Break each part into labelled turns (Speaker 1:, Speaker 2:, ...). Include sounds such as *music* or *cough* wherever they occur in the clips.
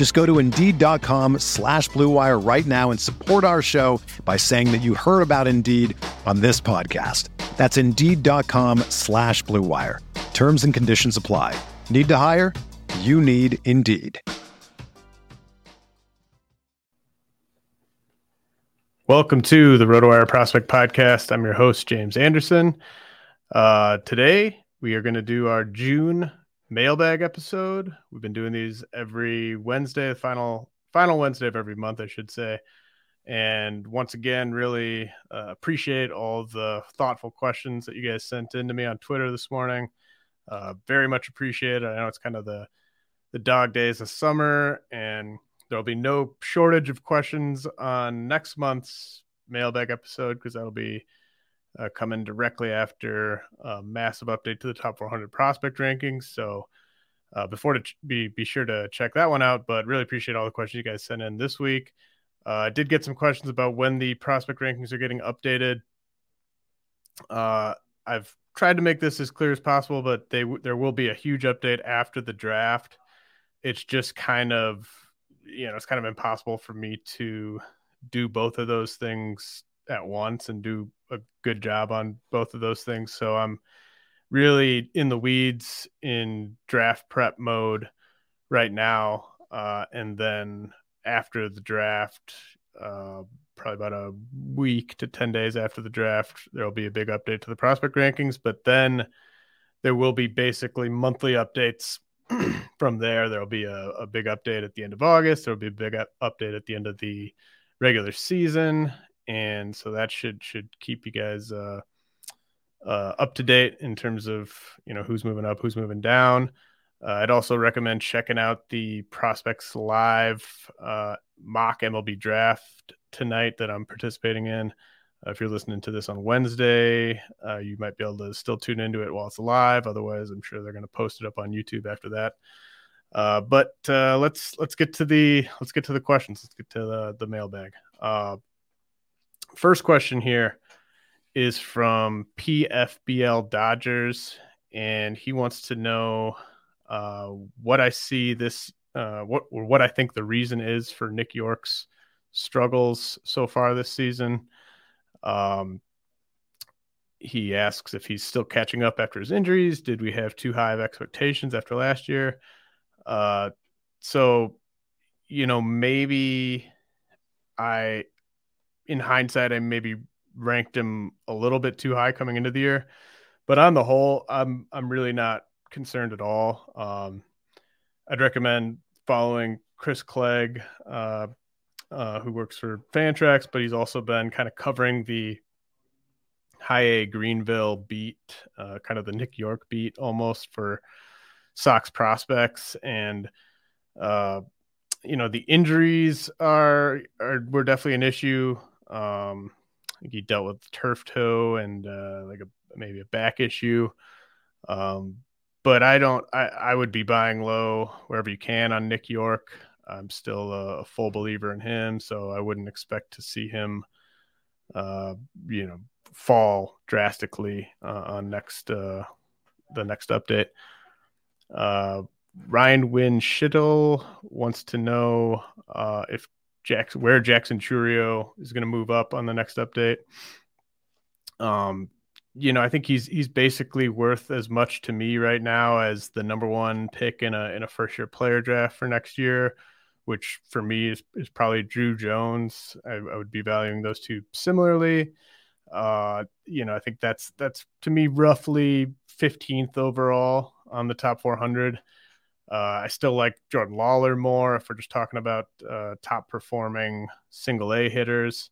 Speaker 1: Just go to Indeed.com slash BlueWire right now and support our show by saying that you heard about Indeed on this podcast. That's Indeed.com slash BlueWire. Terms and conditions apply. Need to hire? You need Indeed.
Speaker 2: Welcome to the RotoWire Prospect Podcast. I'm your host, James Anderson. Uh, today, we are going to do our June mailbag episode. We've been doing these every Wednesday, the final final Wednesday of every month, I should say. And once again, really uh, appreciate all the thoughtful questions that you guys sent in to me on Twitter this morning. Uh, very much appreciated. I know it's kind of the the dog days of summer, and there'll be no shortage of questions on next month's mailbag episode because that'll be uh, coming directly after a massive update to the top 400 prospect rankings. So uh, before to ch- be be sure to check that one out. But really appreciate all the questions you guys sent in this week. Uh, I did get some questions about when the prospect rankings are getting updated. Uh, I've tried to make this as clear as possible, but they there will be a huge update after the draft. It's just kind of you know it's kind of impossible for me to do both of those things at once and do a good job on both of those things. So I'm really in the weeds in draft prep mode right now. Uh, and then after the draft, uh, probably about a week to 10 days after the draft, there will be a big update to the prospect rankings. But then there will be basically monthly updates *clears throat* from there. There will be a, a, big update at the end of August. There will be a big update at the end of the regular season and so that should should keep you guys uh, uh, up to date in terms of you know who's moving up, who's moving down. Uh, I'd also recommend checking out the Prospects Live uh, mock MLB draft tonight that I'm participating in. Uh, if you're listening to this on Wednesday, uh, you might be able to still tune into it while it's live. Otherwise, I'm sure they're going to post it up on YouTube after that. Uh, but uh, let's let's get to the let's get to the questions. Let's get to the the mailbag. First question here is from PFBL Dodgers, and he wants to know uh, what I see this, uh, what what I think the reason is for Nick Yorke's struggles so far this season. Um, he asks if he's still catching up after his injuries. Did we have too high of expectations after last year? Uh, so, you know, maybe I in hindsight, I maybe ranked him a little bit too high coming into the year. But on the whole, I'm I'm really not concerned at all. Um, I'd recommend following Chris Clegg, uh, uh, who works for Fantrax, but he's also been kind of covering the high A Greenville beat, uh, kind of the Nick Yorke beat almost for Sox prospects. And, uh, you know, the injuries are, are were definitely an issue. Um, he dealt with turf toe and uh, like a maybe a back issue. Um, but I don't. I, I would be buying low wherever you can on Nick Yorke. I'm still a, a full believer in him, so I wouldn't expect to see him, uh, you know, fall drastically uh, on next uh, the next update. Uh, Ryan Wynn Schittel wants to know uh, if Jackson where Jackson Chourio is going to move up on the next update. Um, you know, I think he's he's basically worth as much to me right now as the number one pick in a in a first year player draft for next year, which for me is, is probably Drew Jones. I, I would be valuing those two similarly. Uh, you know, I think that's that's to me roughly 15th overall on the top 400. Uh, I still like Jordan Lawler more if we're just talking about uh, top performing single A hitters.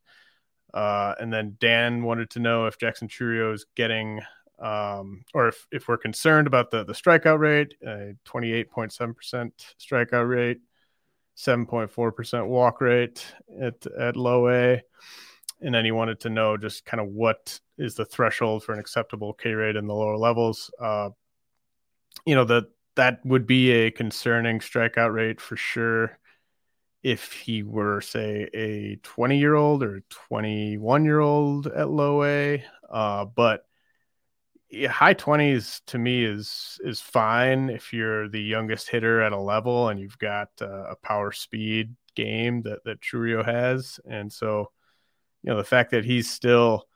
Speaker 2: Uh, and then Dan wanted to know if Jackson Chourio is getting, um, or if, if we're concerned about the, the strikeout rate, a 28.7% strikeout rate, 7.4% walk rate at, at low A. And then he wanted to know just kind of what is the threshold for an acceptable K rate in the lower levels. Uh, you know, the, that would be a concerning strikeout rate for sure if he were say a 20 year old or 21 year old at low a. Uh, but high 20s to me is is fine if you're the youngest hitter at a level and you've got uh, a power speed game that that Chourio has. And so you know the fact that he's still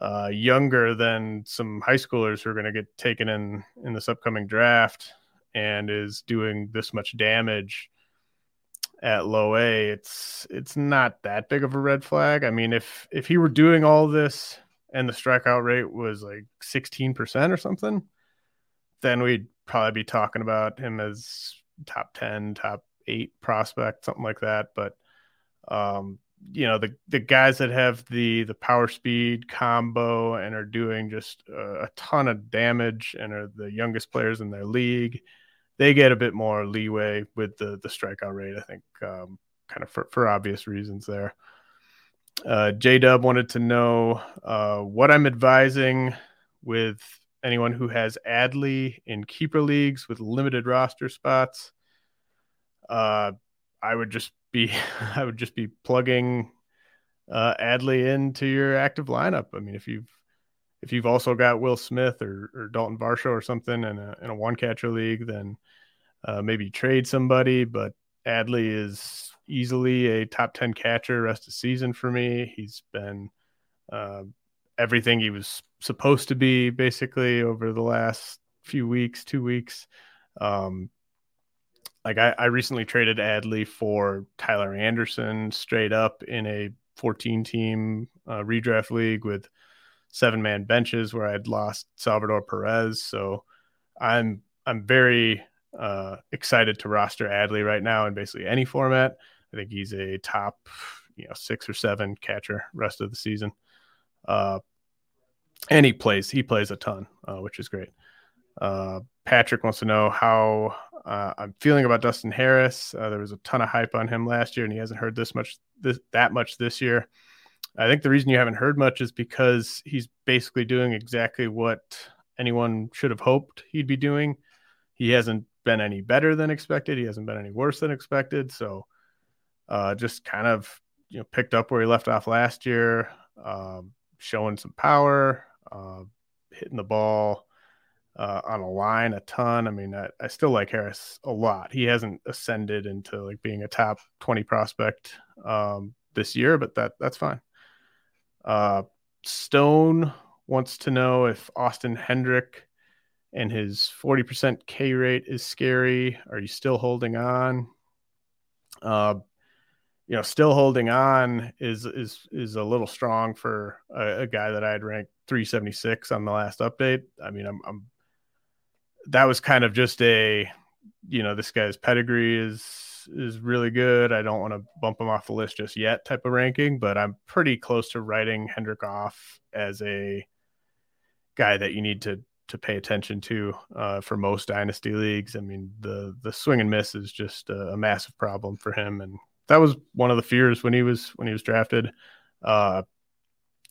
Speaker 2: uh, younger than some high schoolers who are going to get taken in in this upcoming draft and is doing this much damage at low A, it's it's not that big of a red flag. I mean, if if he were doing all this and the strikeout rate was like 16% or something, then we'd probably be talking about him as top 10, top 8 prospect, something like that, but um you know the the guys that have the the power speed combo and are doing just a, ton of damage and are the youngest players in their league they get a bit more leeway with the the strikeout rate. I think um, kind of for, for obvious reasons there. Uh, J Dub wanted to know uh, what I'm advising with anyone who has Adley in keeper leagues with limited roster spots. Uh, I would just be *laughs* I would just be plugging uh, Adley into your active lineup. I mean, if you've if you've also got Will Smith or, or Dalton Varsho or something in a, in a one catcher league, then uh, maybe trade somebody. But Adley is easily a top 10 catcher rest of season for me. He's been uh, everything he was supposed to be basically over the last few weeks, two weeks. Um, like I, I recently traded Adley for Tyler Anderson straight up in a 14 team uh, redraft league with seven man benches where I'd lost Salvador Perez. So I'm I'm very uh, excited to roster Adley right now in basically any format. I think he's a top you know six or seven catcher rest of the season. Uh, and he plays he plays a ton, uh, which is great. Uh, Patrick wants to know how uh, I'm feeling about Dustin Harris. Uh, there was a ton of hype on him last year, and he hasn't heard this much this, that much this year. I think the reason you haven't heard much is because he's basically doing exactly what anyone should have hoped he'd be doing. He hasn't been any better than expected. He hasn't been any worse than expected. So, uh, just kind of you know picked up where he left off last year, um, showing some power, uh, hitting the ball uh, on a line a ton. I mean, I, I, still like Harris a lot. He hasn't ascended into like being a top twenty prospect um, this year, but that that's fine. Uh, Stone wants to know if Austin Hendrick and his 40% K rate is scary. Are you still holding on? Uh, you know, still holding on is is is a little strong for a, a guy that I had ranked 376 on the last update. I mean, I'm, I'm that was kind of just a, you know, this guy's pedigree is is really good. I don't want to bump him off the list just yet type of ranking, but I'm pretty close to writing Hendrick off as a guy that you need to to pay attention to uh, for most dynasty leagues. I mean, the the swing and miss is just a, a, massive problem for him, and that was one of the fears when he was when he was drafted. Uh,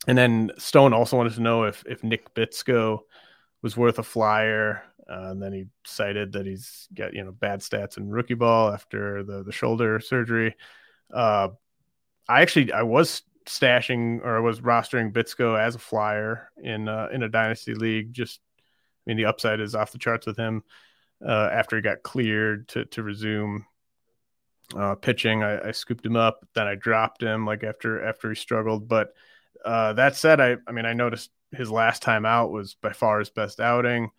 Speaker 2: and then Stone also wanted to know if if Nick Bitsko was worth a flyer. Uh, and then he cited that he's got you know bad stats in rookie ball after the the shoulder surgery. Uh, I actually I was stashing or I was rostering Bitsko as a flyer in uh, in a dynasty league. Just I mean the upside is off the charts with him. Uh, after he got cleared to to resume uh, pitching, I, I, scooped him up. Then I dropped him like after after he struggled. But uh, that said, I I mean I noticed his last time out was by far his best outing.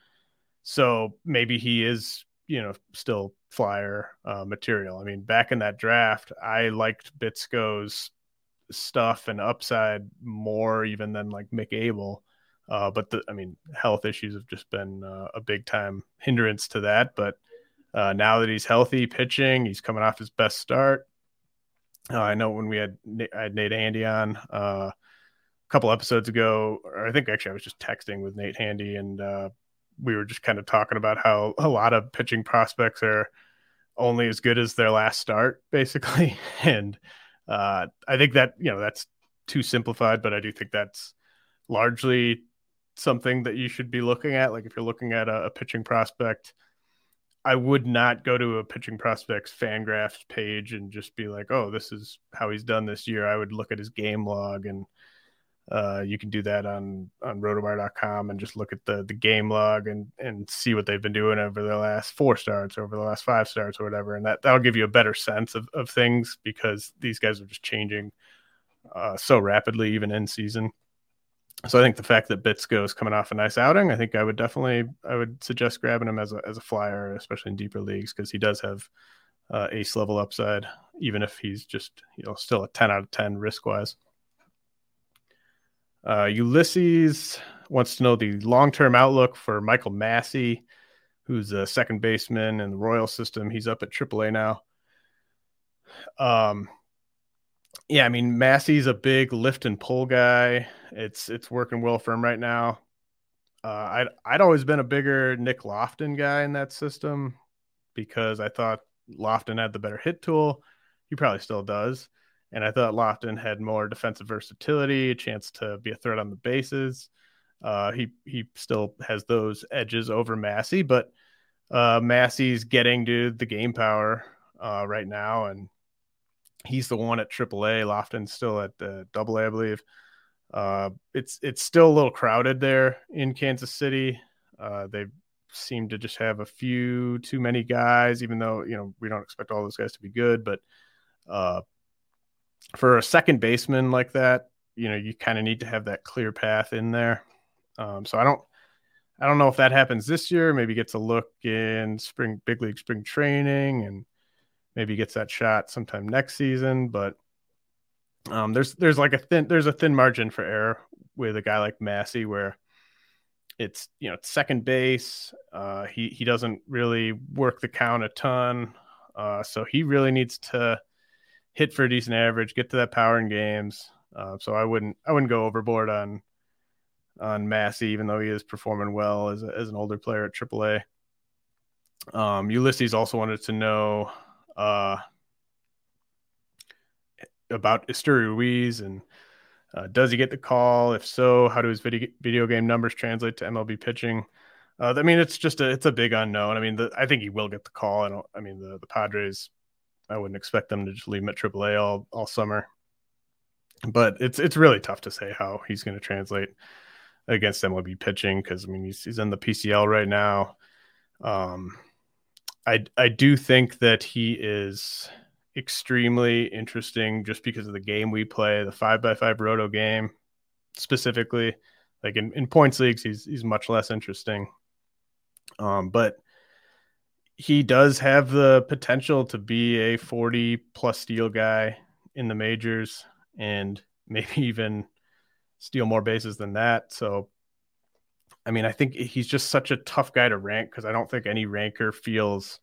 Speaker 2: So maybe he is, you know, still flyer uh, material. I mean, back in that draft, I liked Bitsko's stuff and upside more even than like Mick Abel. Uh, but the, I mean, health issues have just been uh, a big time hindrance to that. But uh, now that he's healthy, pitching, he's coming off his best start. Uh, I know when we had I had Nate Handy on uh, a couple episodes ago, I think actually I was just texting with Nate Handy, and uh, we were just kind of talking about how a lot of pitching prospects are only as good as their last start, *laughs* basically. And uh, I think that you know that's too simplified, but I do think that's largely something that you should be looking at. Like if you're looking at a, a pitching prospect, I would not go to a pitching prospects Fangraphs page and just be like, "Oh, this is how he's done this year." I would look at his game log, and uh, you can do that on on Rotowire.com and just look at the the game log and and see what they've been doing over the last four starts, over the last five starts, or whatever, and that that'll give you a better sense of of things because these guys are just changing uh, so rapidly, even in season so I think the fact that Bitsko is coming off a nice outing, I think I would definitely I would suggest grabbing him as a as a flyer, especially in deeper leagues, because he does have uh, ace level upside, even if he's just you know still a ten out of ten risk wise. Uh, Ulysses wants to know the long term outlook for Michael Massey, who's a second baseman in the Royal system. He's up at AAA now. Um, yeah, I mean Massey's a big lift and pull guy. It's it's working well for him right now. Uh, I'd I'd always been a bigger Nick Lofton guy in that system because I thought Lofton had the better hit tool. He probably still does, and I thought Lofton had more defensive versatility, a chance to be a threat on the bases. Uh, he he still has those edges over Massey, but uh, Massey's getting to the game power uh, right now, and he's the one at AAA. Lofton's still at uh, Double A, I believe. Uh, it's it's still a little crowded there in Kansas City. Uh, they seem to just have a few too many guys, even though you know we don't expect all those guys to be good. But uh, for a second baseman like that, you know, you kind of need to have that clear path in there. Um, so I don't. I don't know if that happens this year. Maybe gets a look in spring big league spring training and maybe gets that shot sometime next season. But um, there's there's like a thin there's a thin margin for error with a guy like Massey where it's you know second base. Uh, he he doesn't really work the count a ton, uh, so he really needs to hit for a decent average, get to that power in games. Uh, so I wouldn't I wouldn't go overboard on on Massey, even though he is performing well as a, as an older player at AAA. Um, Ulysses also wanted to know uh, about Esteury Ruiz and uh, does he get the call? If so, how do his video, video game numbers translate to MLB pitching? Uh, I mean, it's just a it's a big unknown. I mean, the, I think he will get the call. I don't. I mean, the the Padres. I wouldn't expect them to just leave him at AAA all all summer. But it's it's really tough to say how he's going to translate against MLB pitching because I mean he's he's in the PCL right now. Um, I I do think that he is extremely interesting just because of the game we play, the five by five roto game specifically. Like in, in points leagues, he's he's much less interesting. Um, but he does have the potential to be a 40 plus steal guy in the majors and *laughs* maybe even steal more bases than that. So I mean, I think he's just such a tough guy to rank because I don't think any ranker feels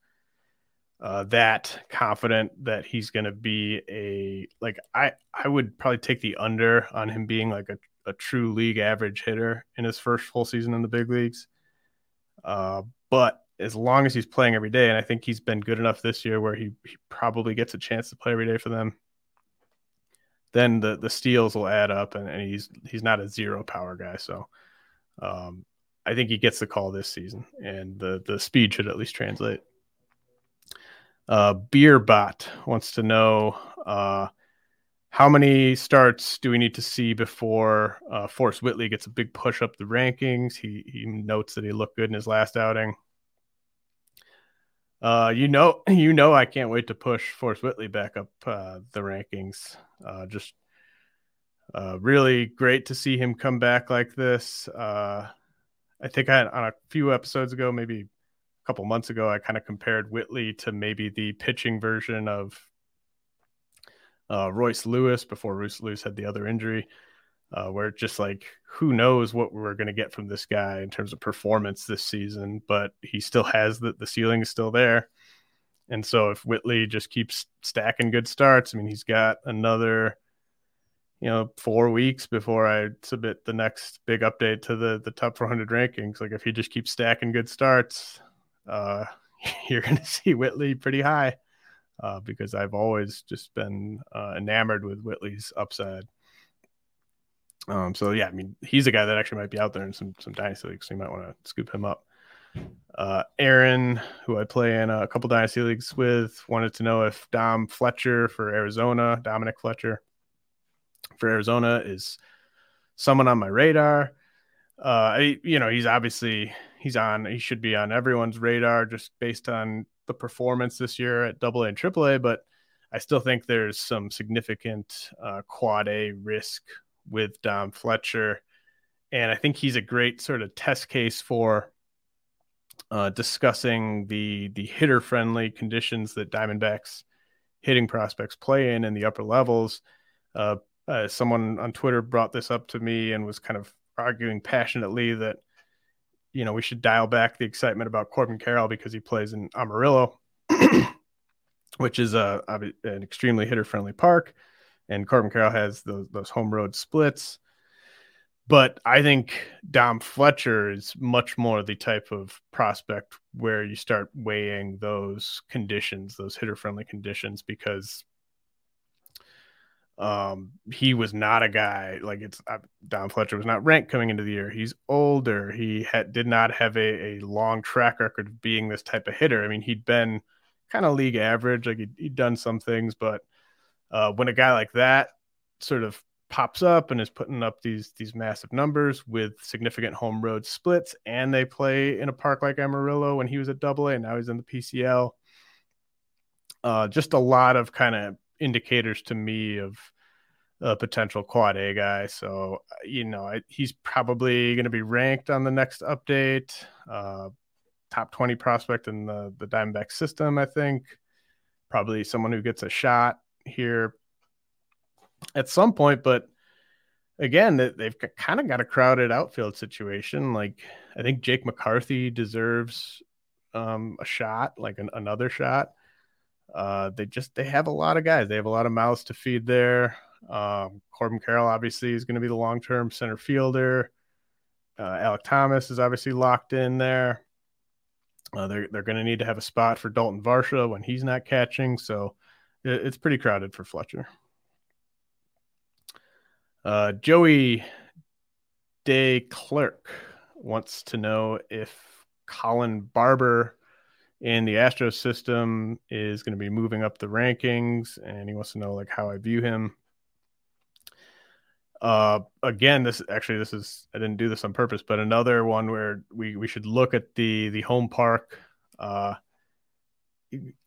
Speaker 2: uh, that confident that he's going to be a like I I would probably take the under on him being like a, a true league average hitter in his first full season in the big leagues. Uh, but as long as he's playing every day, and I think he's been good enough this year where he, he probably gets a chance to play every day for them, then the the steals will add up, and, and he's he's not a zero power guy. So um, I think he gets the call this season, and the the speed should at least translate. Uh, Beerbot wants to know uh, how many starts do we need to see before uh, Whitley gets a big push up the rankings? He he notes that he looked good in his last outing. Uh, you know, *laughs* you know, I can't wait to push Forrest Whitley back up uh, the rankings. Uh, just uh, really great to see him come back like this. Uh, I think I on a few episodes ago, maybe a couple months ago, I kind of compared Whitley to maybe the pitching version of uh, Royce Lewis before Royce Lewis had the other injury, uh, where just like who knows what we're going to get from this guy in terms of performance this season, but he still has the the ceiling is still there. And so if Whitley just keeps stacking good starts, I mean, he's got another, you know, four weeks before I submit the next big update to the the top 400 rankings. Like if he just keeps stacking good starts, uh, *laughs* you're going to see Whitley pretty high uh, because I've always just been uh, enamored with Whitley's upside. Um, so yeah, I mean, he's a guy that actually might be out there in some some dynasty leagues, so you might want to scoop him up. Uh, Aaron, who I play in a couple dynasty leagues with, wanted to know if Dom Fletcher for Arizona, Dominic Fletcher for Arizona, is someone on my radar. Uh, I, you know, he's obviously he's on. He should be on everyone's radar just based on the performance this year at Double A and Triple A, but I still think there's some significant uh, quad A risk with Dom Fletcher, and I think he's a great sort of test case for uh, discussing the the hitter friendly conditions that Diamondbacks hitting prospects play in in the upper levels. Uh, uh, someone on Twitter brought this up to me and was kind of arguing passionately that you know, we should dial back the excitement about Corbin Carroll because he plays in Amarillo, *clears throat* which is a, an extremely hitter friendly park. And Corbin Carroll has those, those home road splits. But I think Dom Fletcher is much more the type of prospect where you start weighing those conditions, those hitter friendly conditions, because um, he was not a guy like it's uh, Dom Fletcher was not ranked coming into the year. He's older. He had did not have a, a long track record of being this type of hitter. I mean, he'd been kind of league average, like he'd, he'd done some things, but uh, when a guy like that sort of pops up and is putting up these these massive numbers with significant home road splits, and they play in a park like Amarillo when he was at Double A, and now he's in the PCL. Uh, just a lot of kind of indicators to me of a potential quad A guy. So, you know, I, he's probably going to be ranked on the next update. Uh, top 20 prospect in the, the Diamondback system, I think. Probably someone who gets a shot here at some point. But again, they've kind of got a crowded outfield situation. Like, I think Jake McCarthy deserves um, a shot, like an, another shot. Uh, they just they have a lot of guys. They have a lot of mouths to feed there. Um, Corbin Carroll obviously is going to be the long term center fielder. Uh, Alek Thomas is obviously locked in there. Uh, they're they're going to need to have a spot for Dalton Varsho when he's not catching, so it's pretty crowded for Fletcher. Uh, Joey Day Clerk wants to know if Colin Barber in the Astros system is going to be moving up the rankings, and he wants to know like how I view him. Uh, again, this actually this is I didn't do this on purpose, but another one where we we should look at the the home park. Uh,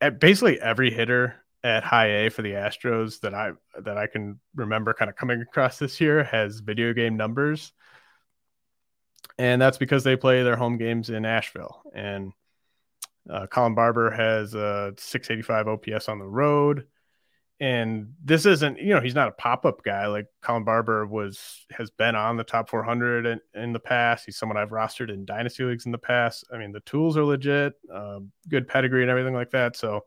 Speaker 2: at basically every hitter at high A for the Astros that I that I can remember kind of coming across this year has video game numbers. And that's because they play their home games in Asheville. And uh, Colin Barber has a 685 OPS on the road. And this isn't, you know, he's not a pop up guy. Like Colin Barber was, has been on the top 400 in, in, the past. He's someone I've rostered in dynasty leagues in the past. I mean, the tools are legit, um, good pedigree and everything like that. So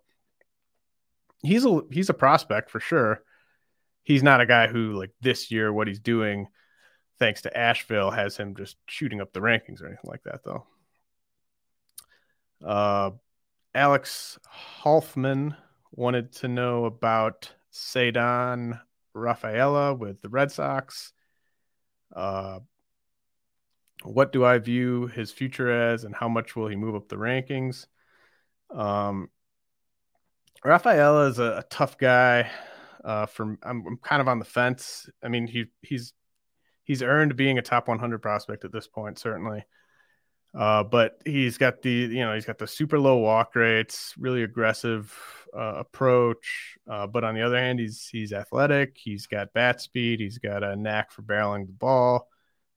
Speaker 2: he's a, he's a prospect for sure. He's not a guy who, like this year, what he's doing, thanks to Asheville, has him just shooting up the rankings or anything like that, though. Uh, Alex Hoffman wanted to know about Ceddanne Rafaela with the Red Sox. Uh, what do I view his future as, and how much will he move up the rankings? Um, Rafaela is a, a tough guy. Uh, from I'm, I'm kind of on the fence. I mean, he he's he's earned being a top 100 prospect at this point, certainly. Uh, but he's got the you know he's got the super low walk rates, really aggressive uh, approach. Uh, but on the other hand, he's he's athletic. He's got bat speed. He's got a knack for barreling the ball.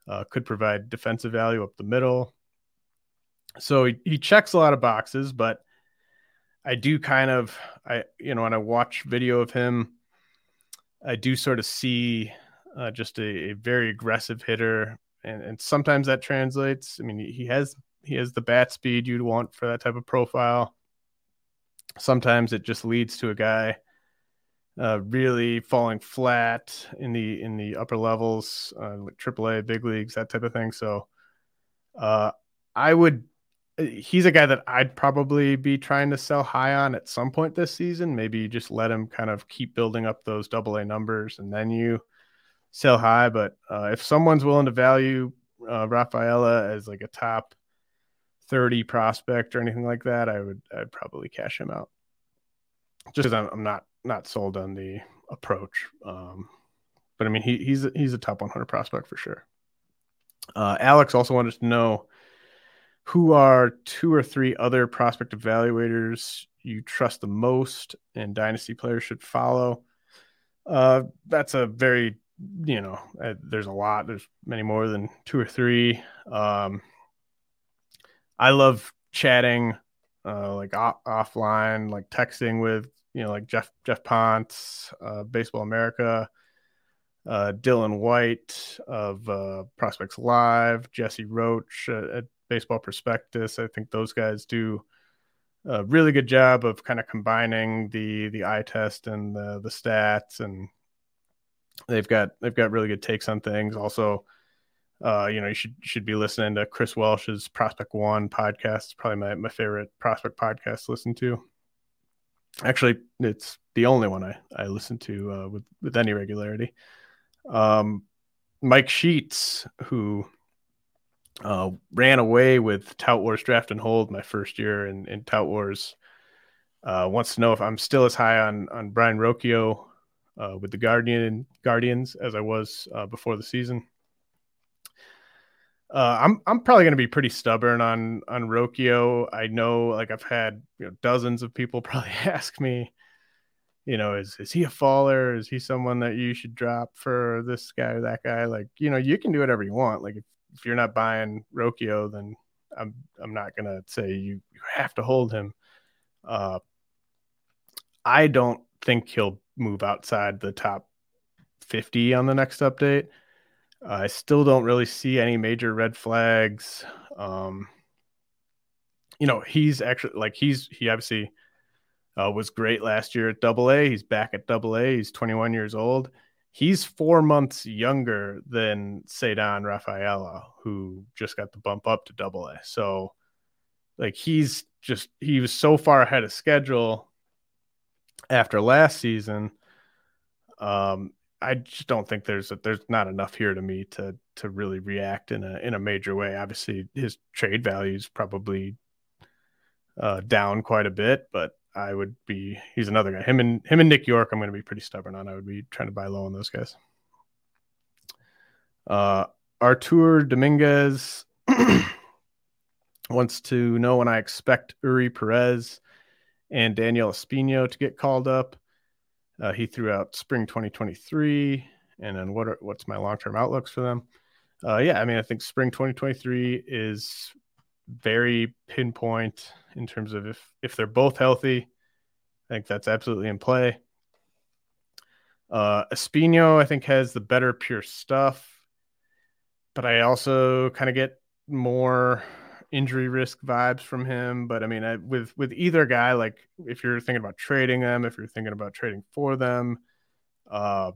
Speaker 2: Uh, could provide defensive value up the middle. So he, he checks a lot of boxes, but I do kind of I you know when I watch video of him, I do sort of see uh, just a, a, very aggressive hitter, and, and sometimes that translates. I mean, he has he has the bat speed you'd want for that type of profile. Sometimes it just leads to a guy uh, really falling flat in the in the upper levels, uh, like AAA, big leagues, that type of thing. So, uh, I would. He's a guy that I'd probably be trying to sell high on at some point this season. Maybe you just let him kind of keep building up those double A numbers, and then you sell high. But uh, if someone's willing to value uh, Rafaela as like a top 30 prospect or anything like that, I would I'd probably cash him out. Just because I'm, I'm, not not sold on the approach. Um, but I mean, he, he's he's a top 100 prospect for sure. Uh, Alex also wanted to know who are two or three other prospect evaluators you trust the most and dynasty players should follow. Uh, that's a very you know, uh, there's a lot. There's many more than two or three. Um, I love chatting, uh, like off- offline, like texting with you know, like Jeff Jeff Ponce, uh, Baseball America, uh, Dylan White of uh, Prospects Live, Jesse Roche at Baseball Prospectus. I think those guys do a really good job of kind of combining the the eye test and the the stats and they've got they've got really good takes on things. Also, uh, you know, you should should be listening to Chris Welsh's Prospect One podcast. It's probably my, my favorite prospect podcast to listen to. Actually, it's the only one I, I listen to uh, with with any regularity. Um, Mike Sheets, who uh, ran away with Tout Wars Draft and Hold my first year in, in Tout Wars, uh, wants to know if I'm still as high on on Brayan Rocchio uh, with the Guardian Guardians as I was uh, before the season. Uh, I'm I'm probably going to be pretty stubborn on on Rocchio. I know, like I've had you know, dozens of people *laughs* probably ask me, you know, is is he a faller? Is he someone that you should drop for this guy or that guy? Like, you know, you can do whatever you want. Like if, if you're not buying Rocchio, then I'm I'm not gonna say you you have to hold him. Uh, I don't think he'll move outside the top 50 on the next update. Uh, I still don't really see any major red flags. Um, you know, he's actually like he's he obviously uh, was great last year at Double A. He's back at Double A. He's 21 years old. He's four months younger than Ceddanne Rafaela, who just got the bump up to Double A. So, like, he's just he was so far ahead of schedule after last season. Um, I just don't think there's a, there's not enough here to me to to really react in a in a major way. Obviously, his trade value is probably uh, down quite a bit, but I would be he's another guy. Him and him and Nick Yorke, I'm going to be pretty stubborn on. I would be trying to buy low on those guys. Uh, Artur Dominguez *clears throat* wants to know when I expect Eury Perez and Daniel Espino to get called up. Uh, he threw out spring 2023, and then what are what's my long term outlooks for them? Uh, yeah, I mean, I think spring 2023 is very pinpoint in terms of if if they're both healthy. I think that's absolutely in play. Uh, Espino, I think, has the better pure stuff, but I also kind of get more injury risk vibes from him. But I mean, I, with with either guy, like if you're thinking about trading them, if you're thinking about trading for them, uh,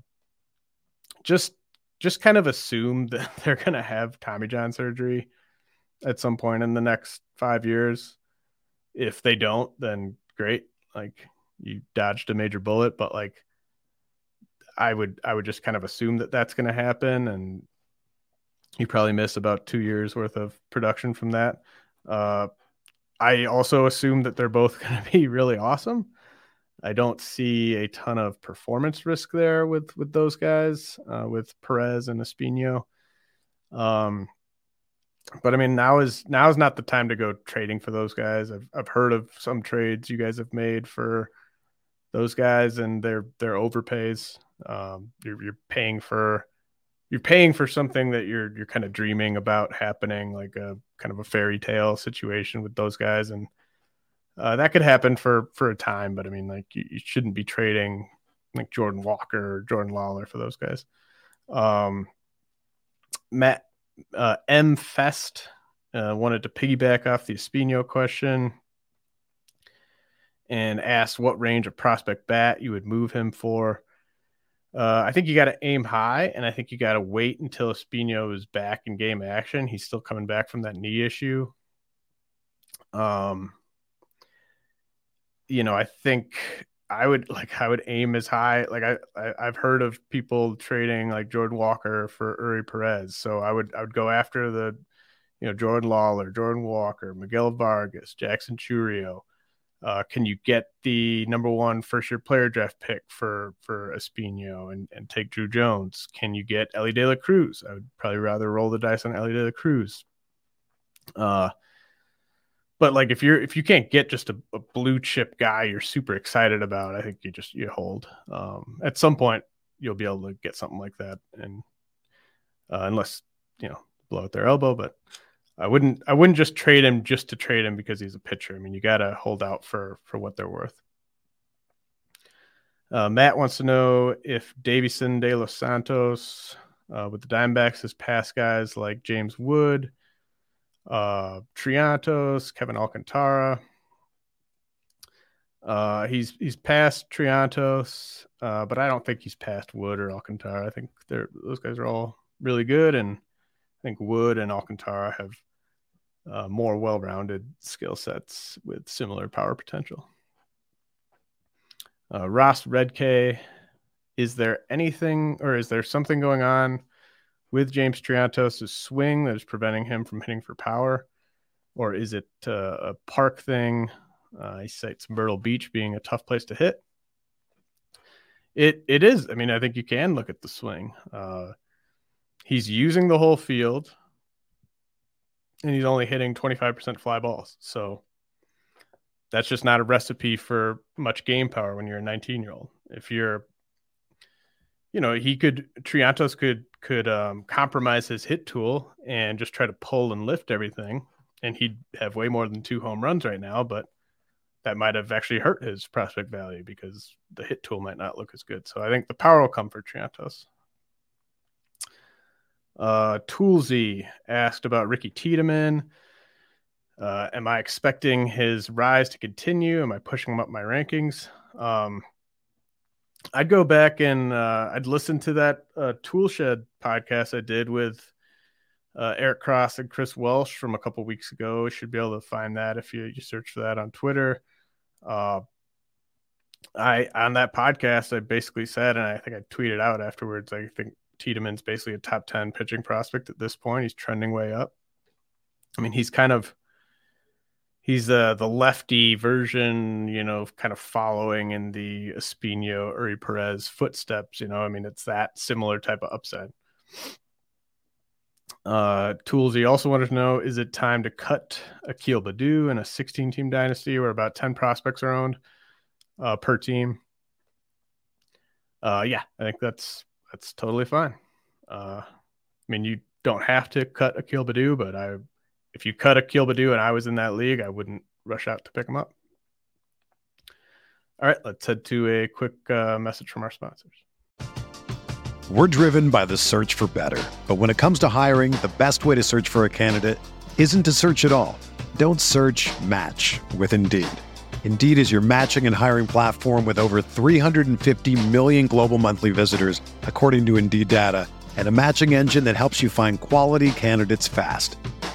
Speaker 2: just just kind of assume *laughs* that they're gonna have Tommy John surgery at some point in the next five years. If they don't, then great. Like you dodged a major bullet, but like I would I would just kind of assume that that's going to happen and you probably miss about two years worth of production from that. Uh, I also assume that they're both *laughs* going to be really awesome. I don't see a ton of performance risk there with with those guys, uh, with Perez and Espino. Um, but I mean, now is now is not the time to go trading for those guys. I've I've heard of some trades you guys have made for those guys, and they're they're overpays. Um, you're you're paying for you're paying for something that you're you're kind of dreaming about happening, like a kind of a fairy tale situation with those guys, and uh, that could happen for for a time. But I mean, like you, you, shouldn't be trading like Jordan Walker, or Jordan Lawler for those guys. Um, Matt uh, M Fest uh, wanted to piggyback off the Espino question and asked what range of prospect bat you would move him for. Uh, I think you got to aim high, and I think you got to wait until Espino is back in game action. He's still coming back from that knee issue. Um, you know, I think I would like I would aim as high. Like I, I have heard of people trading like Jordan Walker for Eury Perez, so I would I would go after the, you know, Jordan Lawler, Jordan Walker, Miguel Vargas, Jackson Chourio. Uh, can you get the number one first year player draft pick for for Espino and, and take Drew Jones? Can you get Elly De La Cruz? I would probably rather roll the dice on Elly De La Cruz. Uh, but like if you're if you can't get just a, a, blue chip guy you're super excited about, I think you just you hold. Um, at some point you'll be able to get something like that, and uh, unless you know blow out their elbow, but I wouldn't I wouldn't just trade him just to trade him because he's a pitcher. I mean, you got to hold out for for what they're worth. Uh, Matt wants to know if Deyvison De Los Santos uh, with the Diamondbacks has passed guys like James Wood, uh, Triantos, Kevin Alcantara. Uh, he's he's past Triantos, uh, but I don't think he's past Wood or Alcantara. I think they're those guys are all really good, and I think Wood and Alcantara have uh, more well-rounded skill sets with similar power potential. Uh, Ross Redk, is there anything or is there something going on with James Triantos' swing that is preventing him from hitting for power, or is it uh, a park thing? Uh, he cites Myrtle Beach being a tough place to hit. It it is. I mean, I think you can look at the swing. Uh, he's using the whole field and he's only hitting 25% fly balls. So that's just not a recipe for much game power when you're a 19 year old. If you're, you know, he could Triantos could could um, compromise his hit tool and just try to pull and lift everything, and he'd have way more than two home runs right now. But that might have actually hurt his prospect value because the hit tool might not look as good. So I think the power will come for Triantos. Uh, Toolsy asked about Ricky Tiedemann. Uh, am I expecting his rise to continue? Am I pushing him up my rankings? Um, I'd go back and uh, I'd listen to that uh, Toolshed podcast I did with uh, Eric Cross and Chris Welsh from a couple weeks ago. You should be able to find that if you, you search for that on Twitter. Uh, I on that podcast, I basically said, and I think I tweeted out afterwards. I think Tiedemann's basically a top 10 pitching prospect at this point. He's trending way up. I mean, he's kind of he's the the lefty version, you know, kind of following in the Espino Eury Perez footsteps, you know. I mean, it's that similar type of upside. Uh Toolsy also wanted to know is it time to cut Akil Baddoo in a 16 team dynasty where about 10 prospects are owned uh, per team? Uh yeah, I think that's that's totally fine. Uh, I mean, you don't have to cut Akil Baddoo, but I, if you cut Akil Baddoo and I was in that league, I wouldn't rush out to pick him up. All right, let's head to a quick uh, message from our sponsors.
Speaker 1: We're driven by the search for better, but when it comes to hiring, the best way to search for a candidate isn't to search at all. Don't search. Match with Indeed. Indeed is your matching and hiring platform with over 350 million global monthly visitors, according to Indeed data, and a matching engine that helps you find quality candidates fast.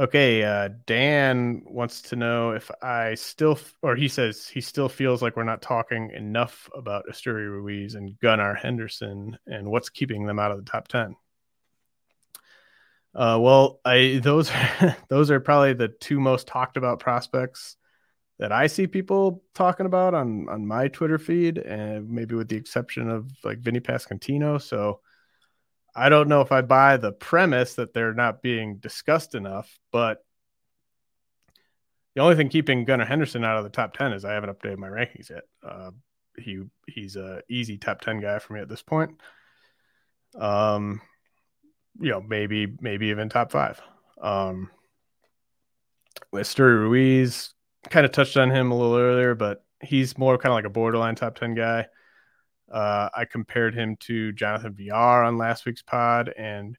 Speaker 2: Okay, uh, Dan wants to know if I still, or he says he still feels like we're not talking enough about Esteury Ruiz and Gunnar Henderson and what's keeping them out of the top 10. Uh, well, I those *laughs* those are probably the two most talked about prospects that I see people talking about on on my Twitter feed, and maybe with the exception of like Vinny Pasquantino. So I don't know if I buy the premise that they're not being discussed enough, but the only thing keeping Gunnar Henderson out of the top ten is I haven't updated my rankings yet. Uh, he he's a easy top ten guy for me at this point. Um, you know, maybe maybe even top five. Um, with Ruiz, kind of touched on him a little earlier, but he's more kind of like a borderline top ten guy. Uh, I compared him to Jonathan Villar on last week's pod, and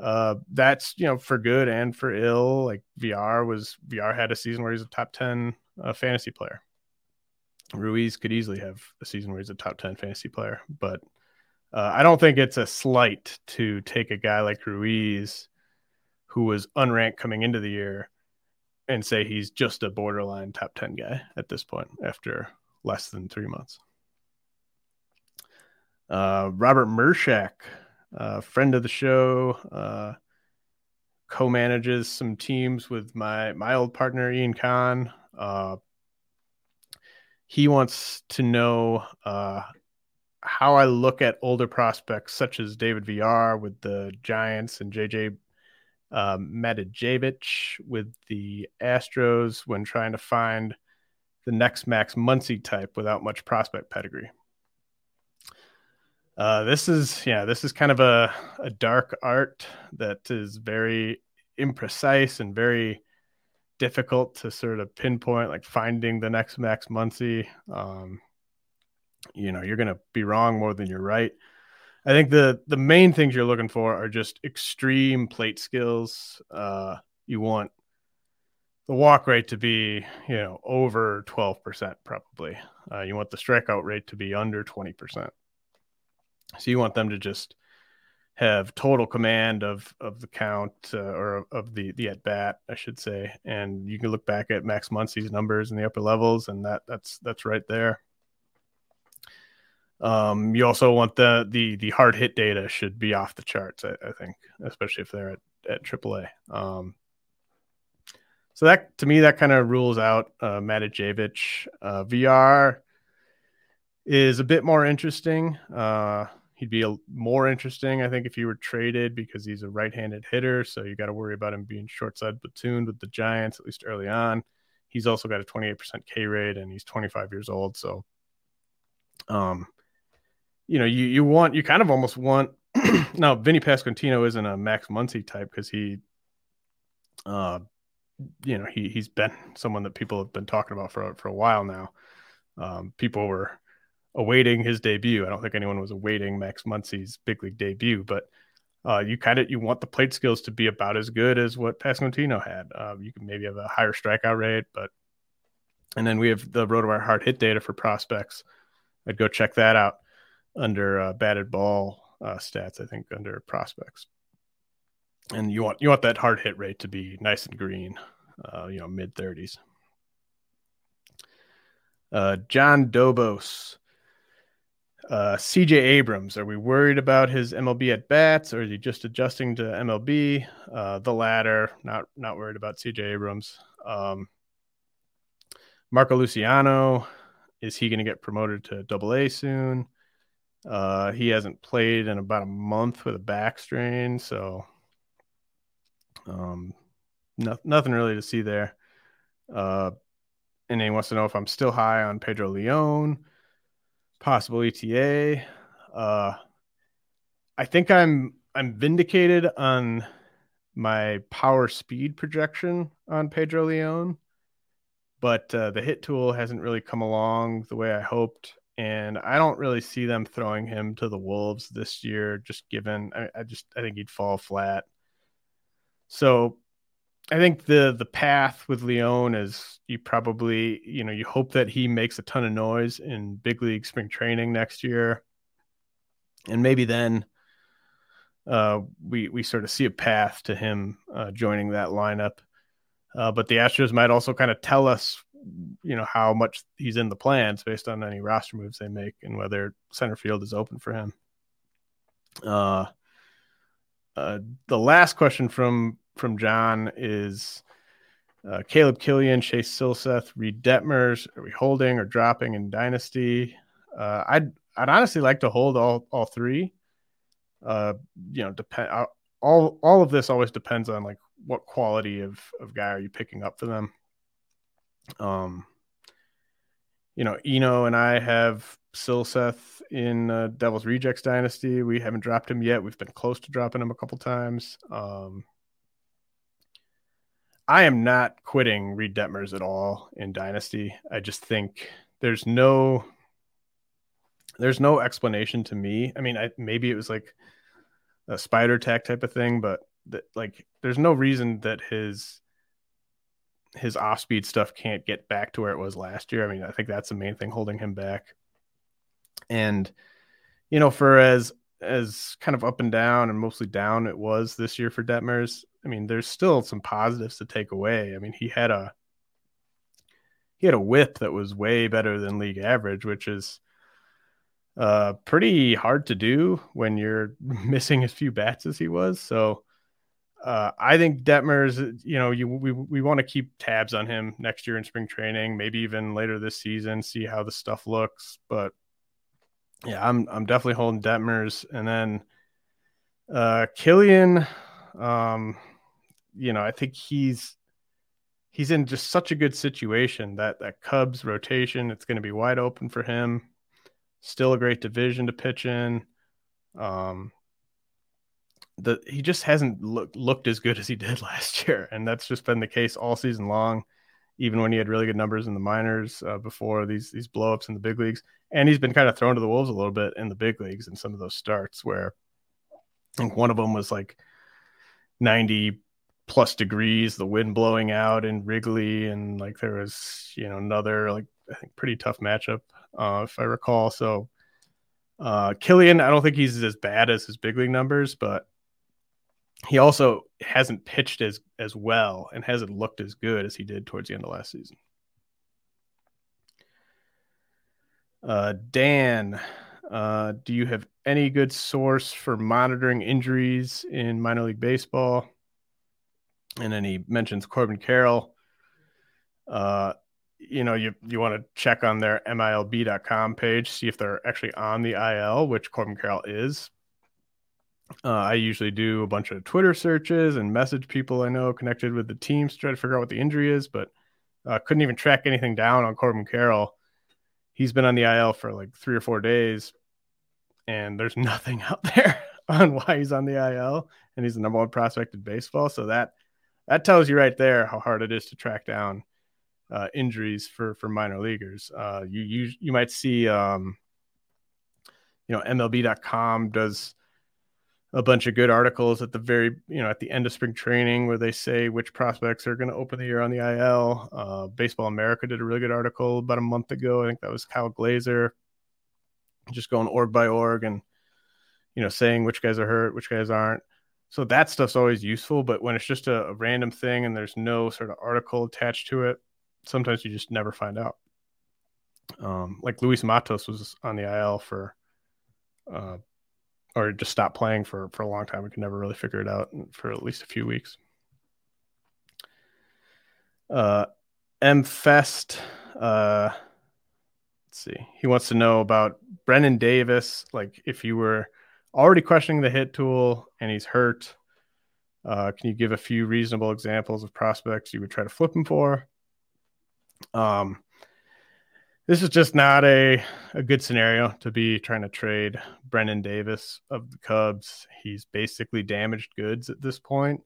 Speaker 2: uh, that's you know for good and for ill. Like Villar was Villar had a season where he's a top ten uh, fantasy player. Ruiz could easily have a season where he's a top ten fantasy player, but uh, I don't think it's a slight to take a guy like Ruiz, who was unranked coming into the year, and say he's just a borderline top 10 guy at this point after less than three months. Uh, Robert Mershak, uh, friend of the show, uh, co-manages some teams with my my old partner Ian Kahn. Uh, he wants to know uh, how I look at older prospects such as David Villar with the Giants and JJ um, Matijevic with the Astros when trying to find the next Max Muncy type without much prospect pedigree. Uh, this is yeah, this is kind of a, a dark art that is very imprecise and very difficult to sort of pinpoint, like finding the next Max Muncy. Um, you know you're going to be wrong more than you're right. I think the the main things you're looking for are just extreme plate skills. Uh you want the walk rate to be you know over 12% probably. Uh, you want the strikeout rate to be under 20% so you want them to just have total command of of the count uh, or of the the at bat I should say and you can look back at Max Muncy's numbers in the upper levels and that that's that's right there um, you also want the the the hard hit data should be off the charts. I, I think, especially if they're at at AAA. Um, so that to me that kind of rules out uh. Uh, Villar is a bit more interesting. Uh, he'd be a, more interesting, I think, if he were traded because he's a right-handed hitter. So you got to worry about him being short side platooned with the Giants at least early on. He's also got a 28% K rate and he's 25 years old. So, um, you know, you you want you kind of almost want *clears throat* now Vinny Pasquantino isn't a Max Muncy type because he uh you know he he's been someone that people have been talking about for for a while now. Um, people were awaiting his debut. I don't think anyone was awaiting Max Muncy's big league debut, but uh, you kind of you want the plate skills to be about as good as what Pasquantino had. Uh, you can maybe have a higher strikeout rate, but and then we have the RotoWire hard hit data for prospects. I'd go check that out under uh, batted ball uh, stats. I think under prospects, and you want you want that hard hit rate to be nice and green, uh, you know, mid thirties. Uh, John Dobos. Uh, CJ Abrams, are we worried about his MLB at bats or is he just adjusting to MLB? Uh, the latter, not not worried about CJ Abrams. Um, Marco Luciano, is he going to get promoted to double A soon? Uh, he hasn't played in about a month with a back strain, so um, no, nothing really to see there. Uh, and he wants to know if I'm still high on Pedro Leon possible ETA. Uh, I think I'm I'm vindicated on my power speed projection on Pedro Leon, but uh, the hit tool hasn't really come along the way I hoped, and I don't really see them throwing him to the wolves this year. Just given, I, I just I think he'd fall flat. So I think the the path with Leon is you probably you know you hope that he makes a ton of noise in big league spring training next year, and maybe then uh, we we sort of see a path to him uh, joining that lineup. Uh, but the Astros might also kind of tell us, you know, how much he's in the plans based on any roster moves they make and whether center field is open for him. Uh, uh, the last question from from John is uh, Caleb Kilian, Chase Silseth, Reid Detmers. Are we holding or dropping in Dynasty? Uh, I'd I'd honestly like to hold all all three. Uh, you know, depend all all of this always depends on like what quality of of guy are you picking up for them. Um, you know, Eno and I have Silseth in uh, Devil's Rejects Dynasty. We haven't dropped him yet. We've been close to dropping him a couple times. Um, I am not quitting Reid Detmers at all in Dynasty. I just think there's no there's no explanation to me. I mean, I, maybe it was like a spider tack type of thing, but that like there's no reason that his his off speed stuff can't get back to where it was last year. I mean, I think that's the main thing holding him back. And you know, for as as kind of up and down and mostly down it was this year for Detmers, I mean, there's still some positives to take away. I mean, he had a he had a whip that was way better than league average, which is uh pretty hard to do when you're *laughs* missing as few bats as he was. So uh, I think Detmers, you know, you, we we want to keep tabs on him next year in spring training, maybe even later this season, see how the stuff looks. But yeah, I'm I'm definitely holding Detmers, and then uh, Kilian. Um, you know, I think he's he's in just such a good situation that that Cubs rotation, it's going to be wide open for him. Still a great division to pitch in. Um, the he just hasn't looked looked as good as he did *laughs* last year, and that's just been the case all season long. Even when he had really good numbers in the minors uh, before these these blowups in the big leagues, and he's been kind of thrown to the wolves a little bit in the big leagues in some of those starts where I think one of them was like 90 plus degrees, the wind blowing out in Wrigley, and like there was, you know, another like I think pretty tough matchup, uh, if I recall. So uh Kilian, I don't think he's as bad as his big league numbers, but he also hasn't pitched as as well and hasn't looked as good as he did towards the end of last season. Uh, Dan, uh, do you have any good source for monitoring injuries in minor league baseball? And then he mentions Corbin Carroll. Uh, you know, you you want to check on their MILB.com page, see if they're actually on the IL, which Corbin Carroll is. Uh, I usually do a bunch of Twitter searches and message people I know connected with the teams to try to figure out what the injury is, but uh, couldn't even track anything down on Corbin Carroll. He's been on the IL for like three or four days, and there's *laughs* nothing out there on why he's on the IL, and he's the number one prospect in baseball. So that that tells you right there how hard it is to track down uh, injuries for for minor leaguers. Uh, you you you might see, um, you know, MLB.com does a bunch of good articles at the very you know at the end of spring training where they say which prospects are going to open the year on the IL. Uh, Baseball America did a really good article about a month ago. I think that was Kyle Glaser, just going org by org and you know saying which guys are hurt, which guys aren't so that stuff's always useful but when it's just a, a, random thing and there's no sort of article attached to it sometimes you just never find out Um, like Luis Matos was on the IL for, uh, or just stopped playing for for a long time. We could never really figure it out for at least a few weeks. Uh, M Fest. Uh, let's see. He wants to know about Brennen Davis. Like, if you were already questioning the hit tool and he's hurt, uh, can you give a few reasonable examples of prospects you would try to flip him for? Um, this is just not a, a good scenario to be trying to trade Brennen Davis of the Cubs. He's basically damaged goods at this point.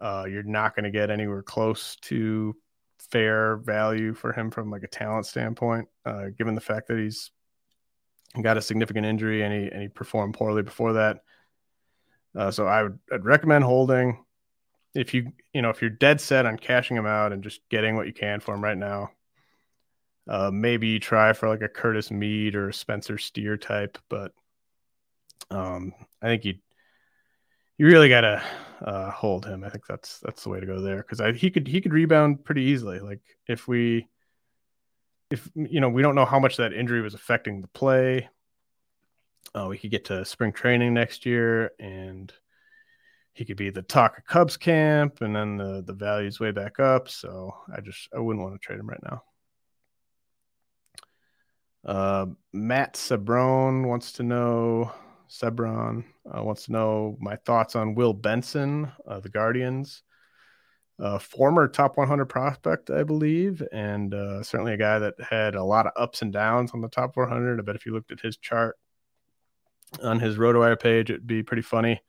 Speaker 2: Uh, you're not going to get anywhere close to fair value for him from like a talent standpoint, uh, given the fact that he's got a significant injury and he and he performed poorly before that. Uh, so I would I'd recommend holding if you you know if you're dead set on cashing him out and just getting what you can for him right now. Uh, maybe try for like a Curtis Mead or Spencer Steer type, but um, I think you you really gotta uh, hold him. I think that's that's the way to go there because he could he could rebound pretty easily. Like if we if you know we don't know how much that injury was affecting the play. Uh, we could get to spring training next year, and he could be the talk of Cubs camp, and then the the values way back up. So I just I wouldn't want to trade him right now. Uh, Matt Sabrone wants to know Sebron uh, wants to know my thoughts on Will Benson, uh, the Guardians, uh, former top 100 prospect, I believe, and uh, certainly a guy that had a lot of ups and downs on the top 400. I bet if you looked at his chart on his RotoWire page, it'd be pretty funny.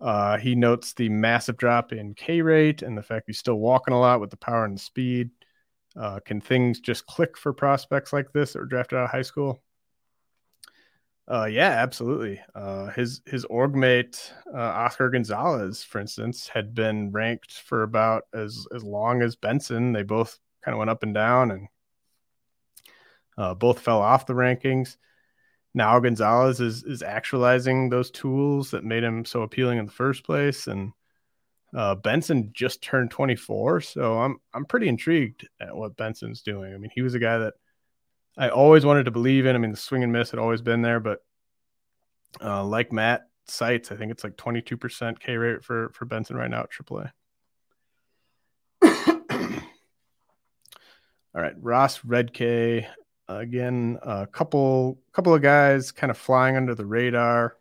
Speaker 2: Uh, he notes the massive drop in K rate and the fact he's still walking a lot with the power and the speed. Uh, can things just click for prospects like this that were drafted out of high school? Uh, yeah, absolutely. Uh, his his org mate uh, Oscar Gonzalez, for instance, had been ranked for about as as long as Benson. They both kind of went up and down, and uh, both fell off the rankings. Now Gonzalez is is actualizing those tools that made him so appealing in the first place, and uh, Benson just turned 24, so I'm I'm pretty intrigued at what Benson's doing. I mean, he was a guy that I always wanted to believe in. I mean, the swing and miss had always been there, but uh, like Matt cites, I think it's like 22% K rate for for Benson right now at AAA. *coughs* All right, Ross Redk again, a couple couple of guys kind of flying under the radar.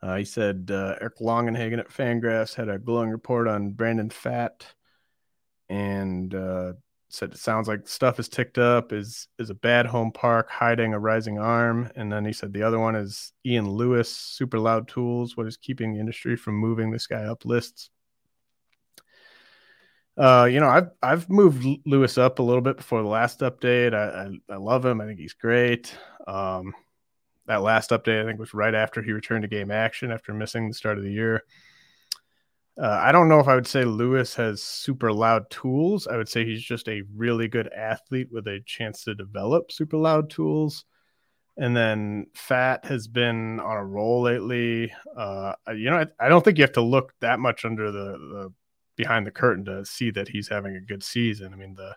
Speaker 2: Uh, he said uh, Eric Longenhagen at Fangraphs had a glowing report on Brandon Pfaadt and uh, said it sounds like stuff is ticked up is is a bad home park hiding a rising arm and then he said the other one is ian lewis super loud tools what is keeping the industry from moving this guy up lists uh, you know, I've I've moved Lewis up a little bit before the last update. I, I, I love him. I think he's great. Um, that last update I think was right after he returned to game action after missing the start of the year. Uh, I don't know if I would say Lewis has super loud tools. I would say he's just a really good athlete with a chance to develop super loud tools. And then Pfaadt has been on a roll lately. Uh, you know, I, I, don't think you have to look that much under the, the behind the curtain to see that he's having a good season. I mean, the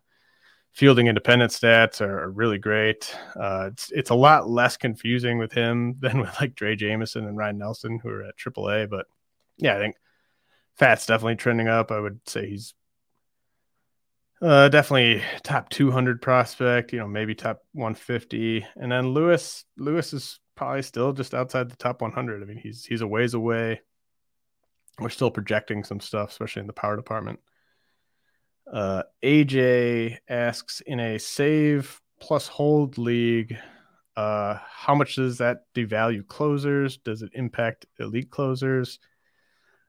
Speaker 2: fielding independent stats are, are really great. Uh, it's it's a lot less confusing with him *laughs* than with like Drey Jameson and Ryne Nelson, who are at AAA. But yeah, I think Pfaadt's definitely trending up. I would say he's uh, definitely top 200 prospect, you know, maybe top 150. And then Lewis, Lewis is probably still just outside the top 100. I mean, he's he's a ways away. We're still projecting some stuff, especially in the power department. Uh, AJ asks in a save plus hold league, uh, how much does that devalue closers? Does it impact elite closers?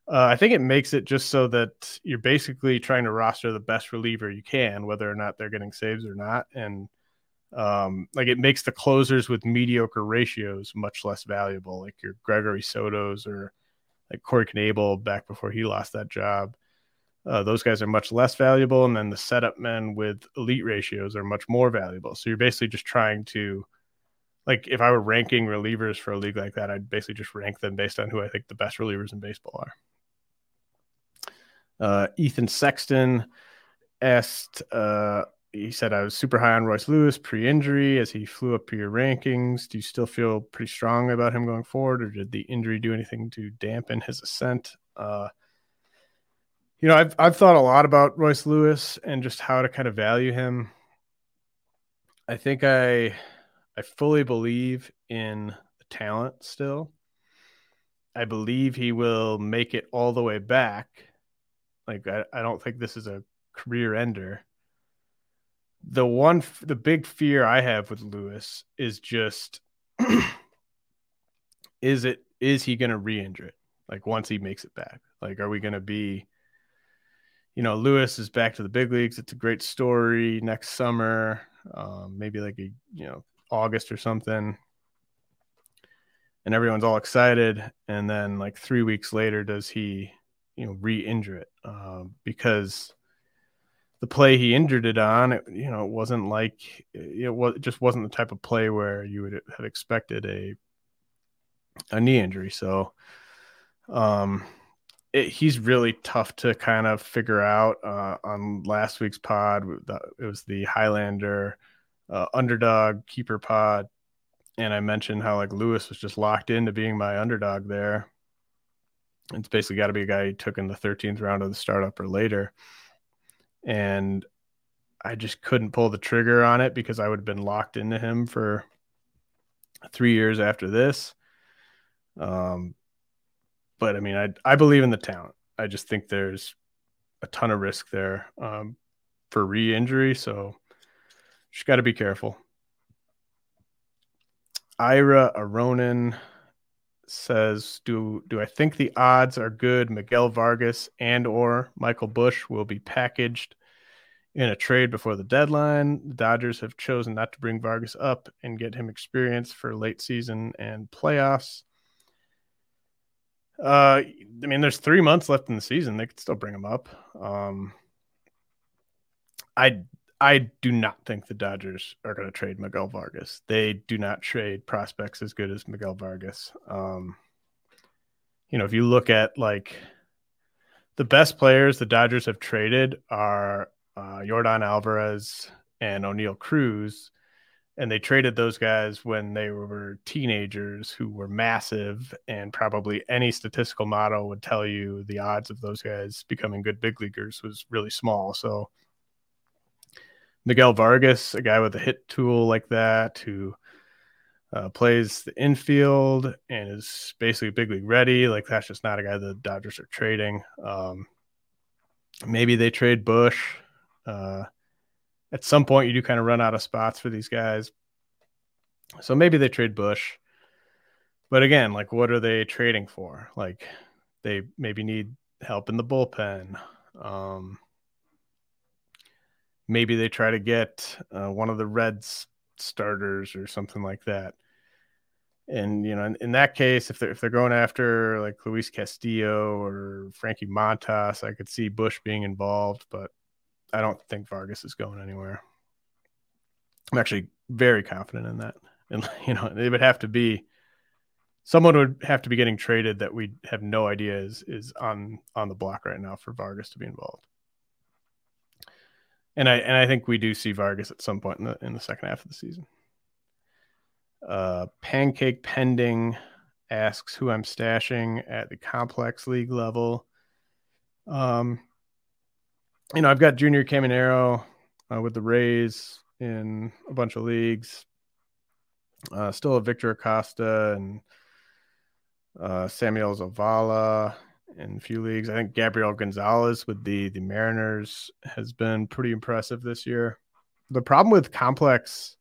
Speaker 2: Uh, I think it makes it just so that you're basically trying to roster the best reliever you can, whether or not they're getting saves or not. And um, like it makes the closers with mediocre ratios much less valuable, like your Gregory Soto's or like Corey Knebel back before he lost that job. Uh, those guys are much less valuable. And then the setup men with elite ratios are much more valuable. So you're basically just trying to, like, if I were ranking relievers for a league like that, I'd basically just rank them based on who I think the best relievers in baseball are. Uh, Ethan Sexton asked uh, he said I was super high on Royce Lewis pre-injury as he flew up your rankings. Do you still feel pretty strong about him going forward, or did the injury do anything to dampen his ascent? Uh, you know, I've I've thought a lot about Royce Lewis and just how to kind of value him. I think I I fully believe in the talent still. I believe he will make it all the way back. Like I, I don't think this is a career ender. The one the big fear I have with Lewis is just *clears throat* is it is he going to re-injure it? Like once he makes it back. Like are we going to be you know Lewis is back to the big leagues. It's a great story next summer um, maybe like a you know August or something. And everyone's all excited. And then like 3 weeks later does he you know re-injure it uh, because the play he injured it on, it, you know, it wasn't like it was it just wasn't the type of play where you would have expected a a knee injury. So, um, it, he's really tough to kind of figure out. Uh, on last week's pod, it was the Highlander uh, underdog keeper pod, and I mentioned how like Lewis was just locked into being my underdog there. It's basically got to be a guy he took in the 13th round of the startup or later and I just couldn't pull the trigger on it because I would have been locked into him for three years after this. Um, but I mean, I I believe in the talent. I just think there's a ton of risk there um, for re-injury, so just got to be careful. Ira Aronin says, "Do do I think the odds are good? Miguel Vargas and or Michael Busch will be packaged in a trade before the deadline. The Dodgers have chosen not to bring Vargas up and get him experience for late season and playoffs. Uh, I mean, there's three months left in the season. They could still bring him up. Um, I I do not think the Dodgers are going to trade Miguel Vargas. They do not trade prospects as good as Miguel Vargas. Um, you know, if you look at like the best players the Dodgers have traded are uh, Yordan Alvarez and Oneil Cruz, and they traded those guys when they were teenagers who were massive, and probably any statistical model would tell you the odds of those guys becoming good big leaguers was really small. So Miguel Vargas, a guy with a hit tool like that, who uh, plays the infield and is basically big league ready. Like that's just not a guy the Dodgers are trading. Um, maybe they trade Busch. Uh, at some point, you do kind of run out of spots for these guys. So maybe they trade Busch. But again, like what are they trading for? Like they maybe need help in the bullpen. Um, maybe they try to get uh, one of the Reds starters or something like that. And you know, in, in, that case, if they're if they're going after like Luis Castillo or Frankie Montas, I could see Busch being involved, but I don't think Vargas is going anywhere. I'm actually very confident in that. And *laughs* you know, it would have to be someone would have to be getting traded that we have no idea is is on on the block right now for Vargas to be involved. And I and I think we do see Vargas at some point in the in the second half of the season. Uh, Pancake Pending asks who I'm stashing at the complex league level. Um, you know, I've got Junior Caminero uh, with the Rays in a bunch of leagues. Uh, still a Victor Acosta and uh, Samuel Zavala in a few leagues. I think Gabriel Gonzalez with the the Mariners has been pretty impressive this year. The problem with complex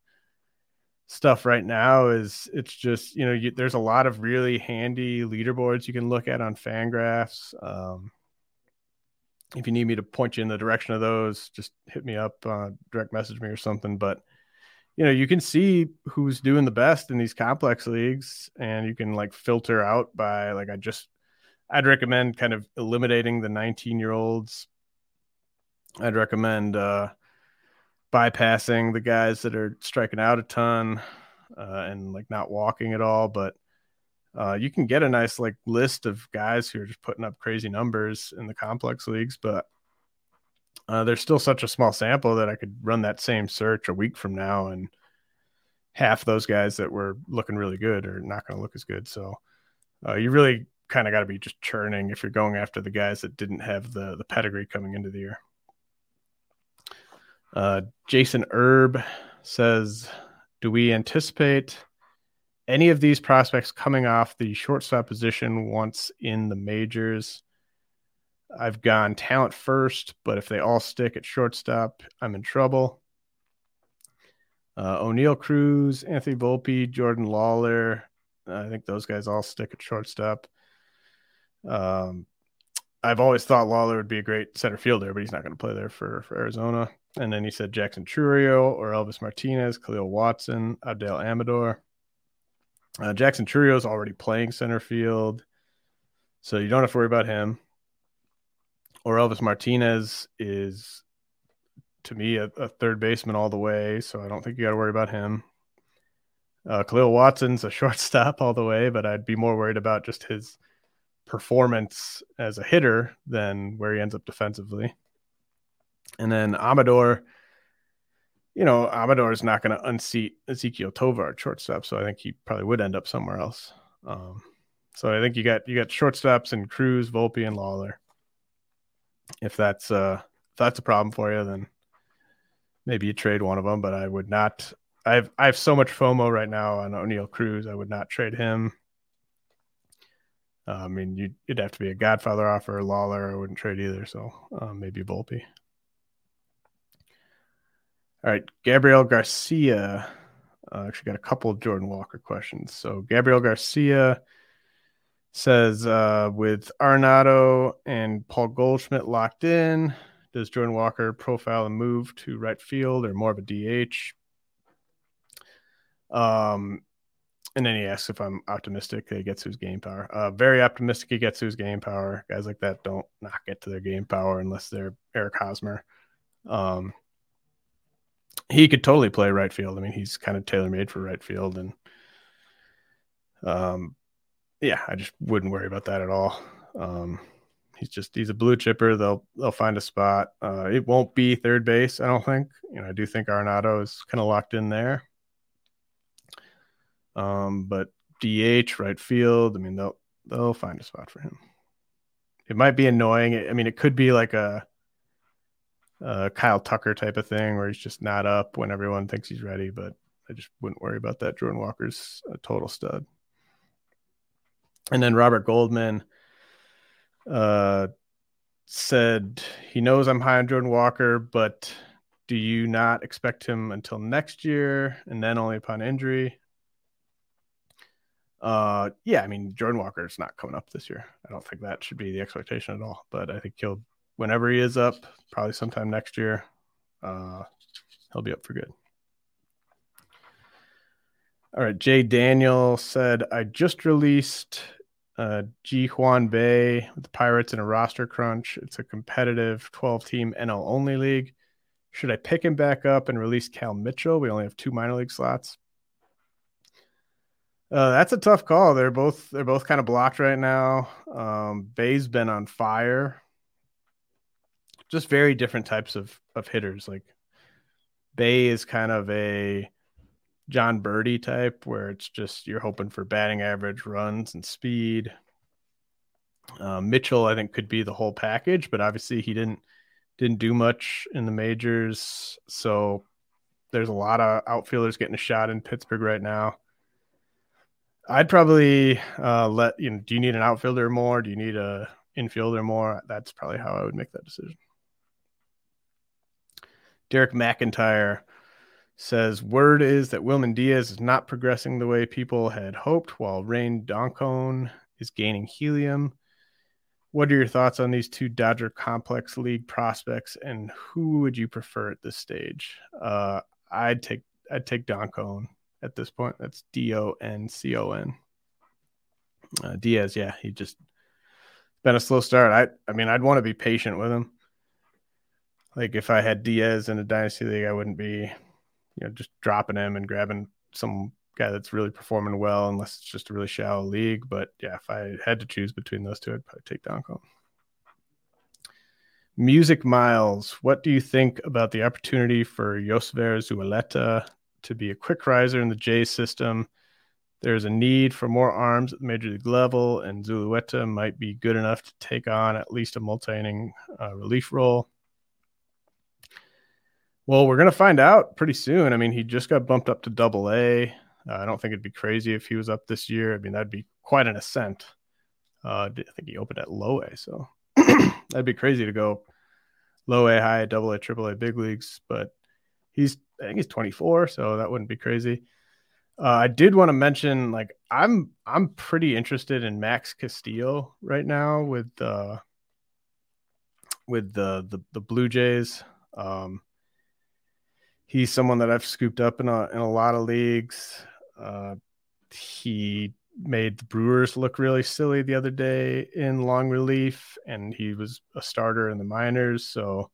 Speaker 2: stuff right now is it's just you know you, there's a lot of really handy leaderboards you can look at on Fangraphs. Um, if you need me to point you in the direction of those, just hit me up, uh, direct message me or something. But you know, you can see who's doing the best in these complex leagues, and you can like filter out by like I just I'd recommend kind of eliminating the 19 year olds. I'd recommend uh, bypassing the guys that are striking out a ton uh, and like not walking at all. But uh, you can get a nice like list of guys who are just putting up crazy numbers in the complex leagues. But uh, there's still such a small sample that I could run that same search a week from now, and half those guys that were looking really good are not going to look as good. So uh, you really kind of got to be just churning if you're going after the guys that didn't have the the pedigree coming into the year. Uh, Jason Erb says, "Do we anticipate any of these prospects coming off the shortstop position once in the majors?" I've gone talent first, but if they all stick at shortstop, I'm in trouble. Uh, Oneil Cruz, Anthony Volpe, Jordan Lawlar. I think those guys all stick at shortstop. Um, I've always thought Lawlar would be a great center fielder, but he's not going to play there for, for Arizona. And then he said Jackson Chourio or Elvis Martinez, Kahlil Watson, Adael Amador. Uh, Jackson Chourio is already playing center field, so you don't have to worry about him or Elvis Martinez is to me a, a, third baseman all the way, so I don't think you got to worry about him. Uh, Kahlil Watson's a *laughs* shortstop all the way, but I'd be more worried about just his performance as a hitter than where he ends up defensively. And then Amador, you know, Amador is not going to unseat Ezequiel Tovar at shortstop, so I think he probably would end up somewhere else. Um, so I think you got you got shortstops and Cruz, Volpe, and Lawlar. if that's uh if that's a problem for you, then maybe you trade one of them. But I would not. I have I have so much FOMO right now on Oneil Cruz. I would not trade him. Uh, I mean, you'd, you'd have to be a Godfather offer. Lawlar. I wouldn't trade either. So uh, maybe Volpe. All right, Gabriel Garcia. Uh, actually, got a couple of Jordan Walker questions. So Gabriel Garcia says uh, with Arenado and Paul Goldschmidt locked in, does Jordan Walker profile and move to right field or more of a DH? Um, and then he asks if I'm optimistic that he gets his game power. Uh, very optimistic he gets his game power. Guys like that don't not get to their game power unless they're Eric Hosmer. Um, he could totally play right field. I mean, he's kind of tailor made for right field, and um, yeah, I just wouldn't worry about that at all. Um, he's just he's a blue chipper. They'll they'll find a spot. Uh, it won't be third base, I don't think. You know, I do think Arenado is kind of locked in there. Um, but DH, right field. I mean, they'll they'll find a spot for him. It might be annoying. I mean, it could be like a, a Kyle Tucker type of thing where he's just not up when everyone thinks he's ready. But I just wouldn't worry about that. Jordan Walker's a total stud. And then Robert Goldman uh, said he knows I'm high on Jordan Walker, but do you not expect him until next year and then only upon injury? Uh, yeah, I mean Jordan Walker is not coming up this year. I don't think that should be the expectation at all. But I think he'll, whenever he is up, probably sometime next year, uh, he'll be up for good. All right, Jay Daniel said I just released uh, Ji Hwan Bae with the Pirates in a roster crunch. It's a competitive 12 team NL only league. Should I pick him back up and release Cal Mitchell? We only have two minor league slots. Uh, that's a tough call. They're both they're both kind of blocked right now. Um, Bae's been on fire. Just very different types of of hitters. Like Bae is kind of a Jon Berti type, where it's just you're hoping for batting average, runs, and speed. Uh, Mitchell, I think, could be the whole package, but obviously he didn't didn't do much in the majors, so there's a lot of outfielders getting a shot in Pittsburgh right now. I'd probably uh, let you know. Do you need an outfielder more? Do you need a infielder more? That's probably how I would make that decision. Derek McIntyre says word is that Wilman Diaz is not progressing the way people had hoped, while Rayne Doncon is gaining helium. What are your thoughts on these two Dodger Complex League prospects, and who would you prefer at this stage? Uh, I'd take I'd take Doncon at this point. That's D O N C O N. Uh, Diaz, yeah, he just been a slow start. I I mean, I'd want to be patient with him. Like if I had Diaz in a dynasty league, I wouldn't be you know, just dropping him and grabbing some guy that's really performing well, unless it's just a really shallow league. But yeah, if I had to choose between those two, I'd probably take Doncon. Music Miles, what do you think about the opportunity for Yosver Zulueta to be a quick riser in the J system? There's a need for more arms at the major league level, and Zulueta might be good enough to take on at least a multi inning uh, relief role. Well, we're going to find out pretty soon. I mean, he just got bumped up to double A. Uh, I don't think it'd be crazy if he was up this year. I mean, that'd be quite an ascent. Uh, I think he opened at low A, so *clears throat* that'd be crazy to go low A, high, double A, triple A, big leagues. But he's, I think he's 24, so that wouldn't be crazy. Uh, I did want to mention, like, I'm I'm pretty interested in Max Castillo right now with uh, with the the, the Blue Jays. Um, he's someone that I've scooped up in a in a lot of leagues. Uh, he made the Brewers look really silly the other day in long relief, and he was a starter in the minors. So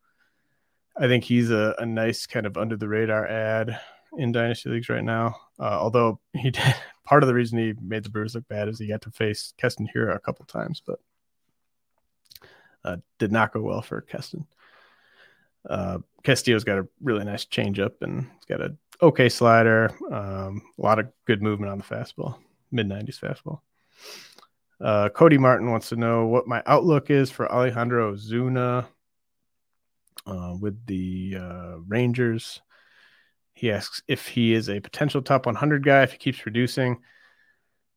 Speaker 2: I think he's a, a nice kind of under the radar ad in dynasty leagues right now. Uh, although he did, *laughs* part of the reason he made the Brewers look bad is he got to face Keston Hiura a couple times, but uh, did not go well for Keston. Uh, Castillo's got a really nice changeup and he's got a okay slider, um, a lot of good movement on the fastball mid 90s fastball. Uh, Cody Martin wants to know what my outlook is for Alejandro Osuna uh, with the uh, Rangers. He asks if he is a potential top 100 guy if he keeps producing.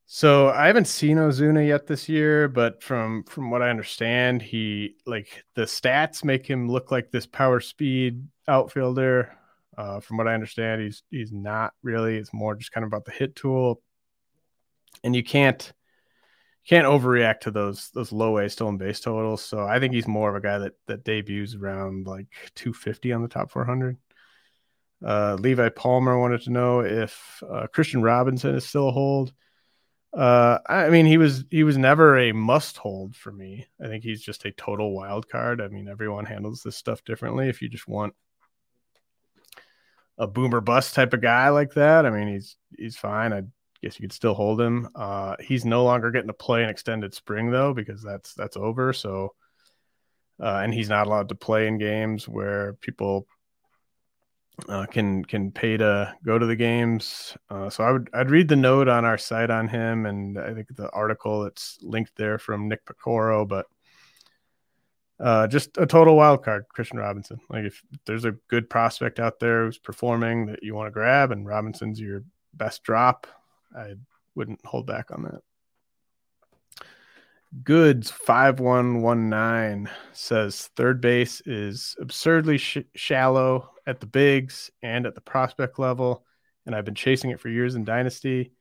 Speaker 2: So I haven't seen Osuna yet this year, but from from what I understand, he like the stats make him look like this power speed outfielder. Uh, from what I understand, he's he's not really. It's more just kind of about the hit tool and you can't can't overreact to those those low A stolen base totals. So I think he's more of a guy that that debuts around like 250 on the top 400. Uh, Levi Palmer wanted to know if uh, Kristian Robinson is still a hold. Uh, I mean, he was he was never a must hold for me. I think he's just a total wild card. I mean, everyone handles this stuff differently. If you just want a boomer bust type of guy like that, I mean, he's he's fine. I guess you could still hold him. Uh, he's no longer getting to play an extended spring though, because that's that's over. So, uh, and he's not allowed to play in games where people uh, can can pay to go to the games. Uh, so I would I'd read the note on our site on him, and I think the article that's linked there from Nick Piecoro, but. Uh, just a total wild card, Kristian Robinson. Like if there's a good prospect out there who's performing that you want to grab, and Robinson's your best drop, I wouldn't hold back on that. Goods 5119 says third base is absurdly sh- shallow at the bigs and at the prospect level, and I've been chasing it for years in Dynasty.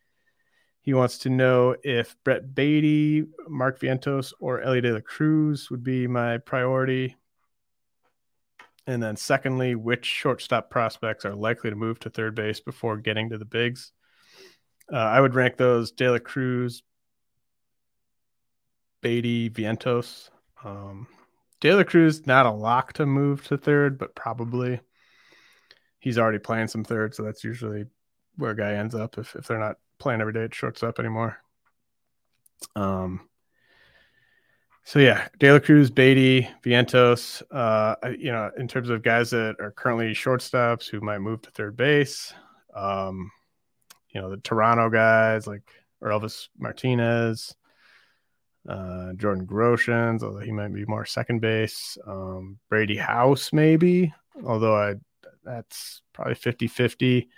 Speaker 2: He wants to know if Brett Baty, Mark Vientos, or Elly De La Cruz would be my priority. And then, secondly, which shortstop prospects are likely to move to third base before getting to the bigs? Uh, I would rank those De La Cruz, Baty, Vientos. Um, De La Cruz, not a lock to move to third, but probably he's already playing some third. So that's usually where a guy ends up if, if they're not playing every day at shortstop anymore. Um, so yeah, De La Cruz, Baty, Vientos. Uh, you know, in terms of guys that are currently shortstops who might move to third base, um, you know the Toronto guys like Elvis Martinez, uh, Jordan Groshans, although he might be more second base. Um, Brady House, maybe, although I that's probably 50 50.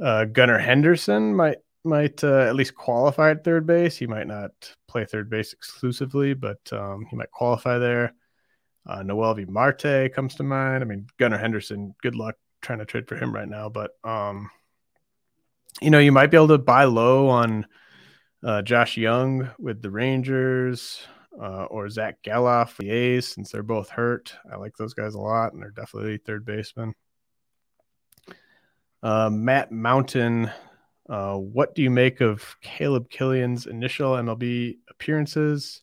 Speaker 2: Uh, Gunnar Henderson might might uh, at least qualify at third base. He might not play third base exclusively, but um, he might qualify there. Uh, Noelvi Marte comes to mind. I mean, Gunnar Henderson, good luck trying to trade for him right now, but um, you know, you might be able to buy low on uh, Josh Jung with the Rangers uh, or Zack Gelof, the A's, since they're both hurt. I like those guys a lot, and they're definitely third baseman. Uh, Matt Mountain, uh, what do you make of Caleb Kilian's initial MLB appearances?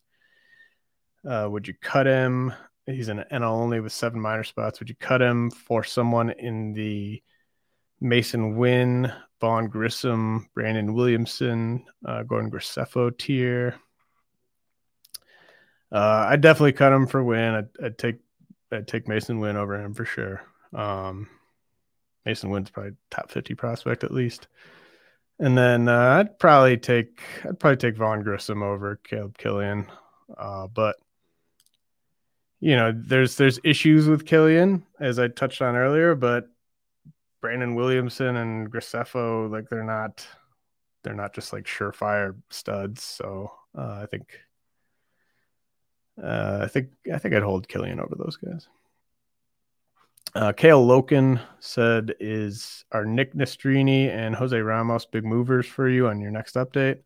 Speaker 2: Uh, would you cut him? He's an NL only with seven minor spots. Would you cut him for someone in the Masyn Winn Vaughn Grissom, Brandon Williamson, uh, Gordon Graceffo tier. Uh, I'd definitely cut him for Winn. I'd, I'd, take I'd take Masyn Winn over him for sure. Um, Masyn Winn's probably top 50 prospect at least. And then uh, I'd probably take I'd probably take Vaughn Grissom over Caleb Kilian. Uh, but you know, there's there's issues with Kilian as I touched on earlier, but Brandon Williamson and Graceffo, like they're not they're not just like surefire studs. So uh, I think uh, I think I think I'd hold Kilian over those guys. Uh, Kale Loken said, "Is are Nick Nastrini and Jose Ramos big movers for you on your next update?"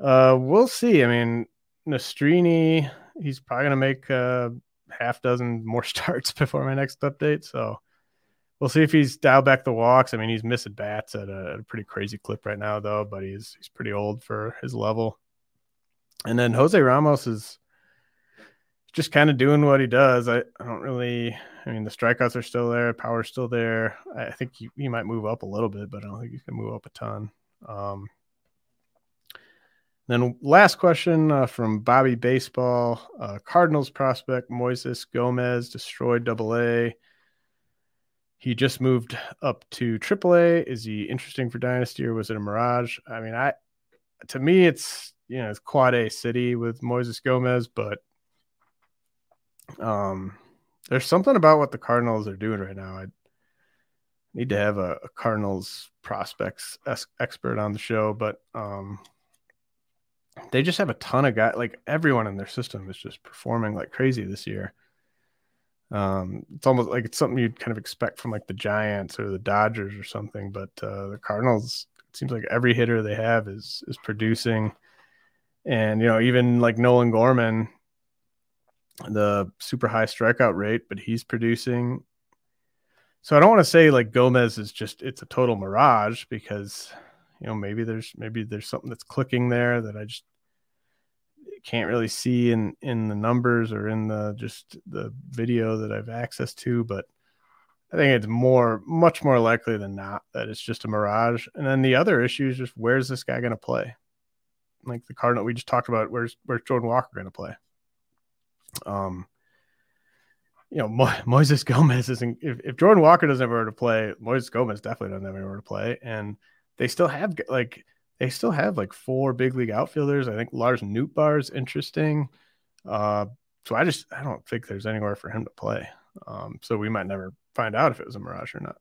Speaker 2: Uh, we'll see. I mean, Nastrini, he's probably gonna make a half dozen more *laughs* starts before my next update, so we'll see if he's dialed back the walks. I mean, he's missing bats at a, a pretty crazy clip right now, though. But he's he's pretty old for his level. And then Jose Ramos is just kind of doing what he does. I, I don't really. I mean, the strikeouts are still there, power's still there. I think he, he might move up a little bit, but I don't think he's gonna move up a ton. Um, then last question uh, from Bobby Baseball, uh, Cardinals prospect Moises Gomez destroyed Double A. He just moved up to AAA. Is he interesting for Dynasty or was it a mirage? I mean, I to me it's you know it's quad A city with Moises Gomez, but um, there's something about what the Cardinals are doing right now. I need to have a, a Cardinals prospects expert on the show, but um, they just have a ton of guys. Like everyone in their system is just performing like crazy this year. Um, it's almost like it's something you'd kind of expect from like the Giants or the Dodgers or something, but uh, the Cardinals. It seems like every hitter they have is is producing, and you know even like Nolan Gorman, the super high strikeout rate, but he's producing. So I don't want to say like Gomez is just it's a total mirage because you know maybe there's maybe there's something that's clicking there that I just can't really see in in the numbers or in the just the video that I've access to, but I think it's more much more likely than not that it's just a mirage. And then the other issue is just where's this guy going to play? Like the Cardinal we just talked about, where's where's Jordan Walker going to play? Um, you know, Mo- *laughs* Moises Gomez isn't. If, if Jordan Walker doesn't have anywhere to play, Moises Gomez definitely doesn't have anywhere to play, and they still have like they still have like four big league outfielders. I think Lars Nootbaar is interesting. Uh, so I just I don't think there's anywhere for him to play. Um, so we might never find out if it was a mirage or not.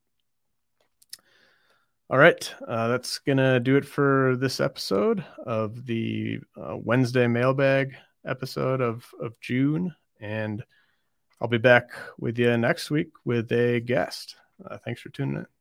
Speaker 2: All right, uh, that's gonna do it for this episode of the uh, Wednesday mailbag episode of of June, and I'll be back with you next week with a guest. Uh, thanks for tuning in.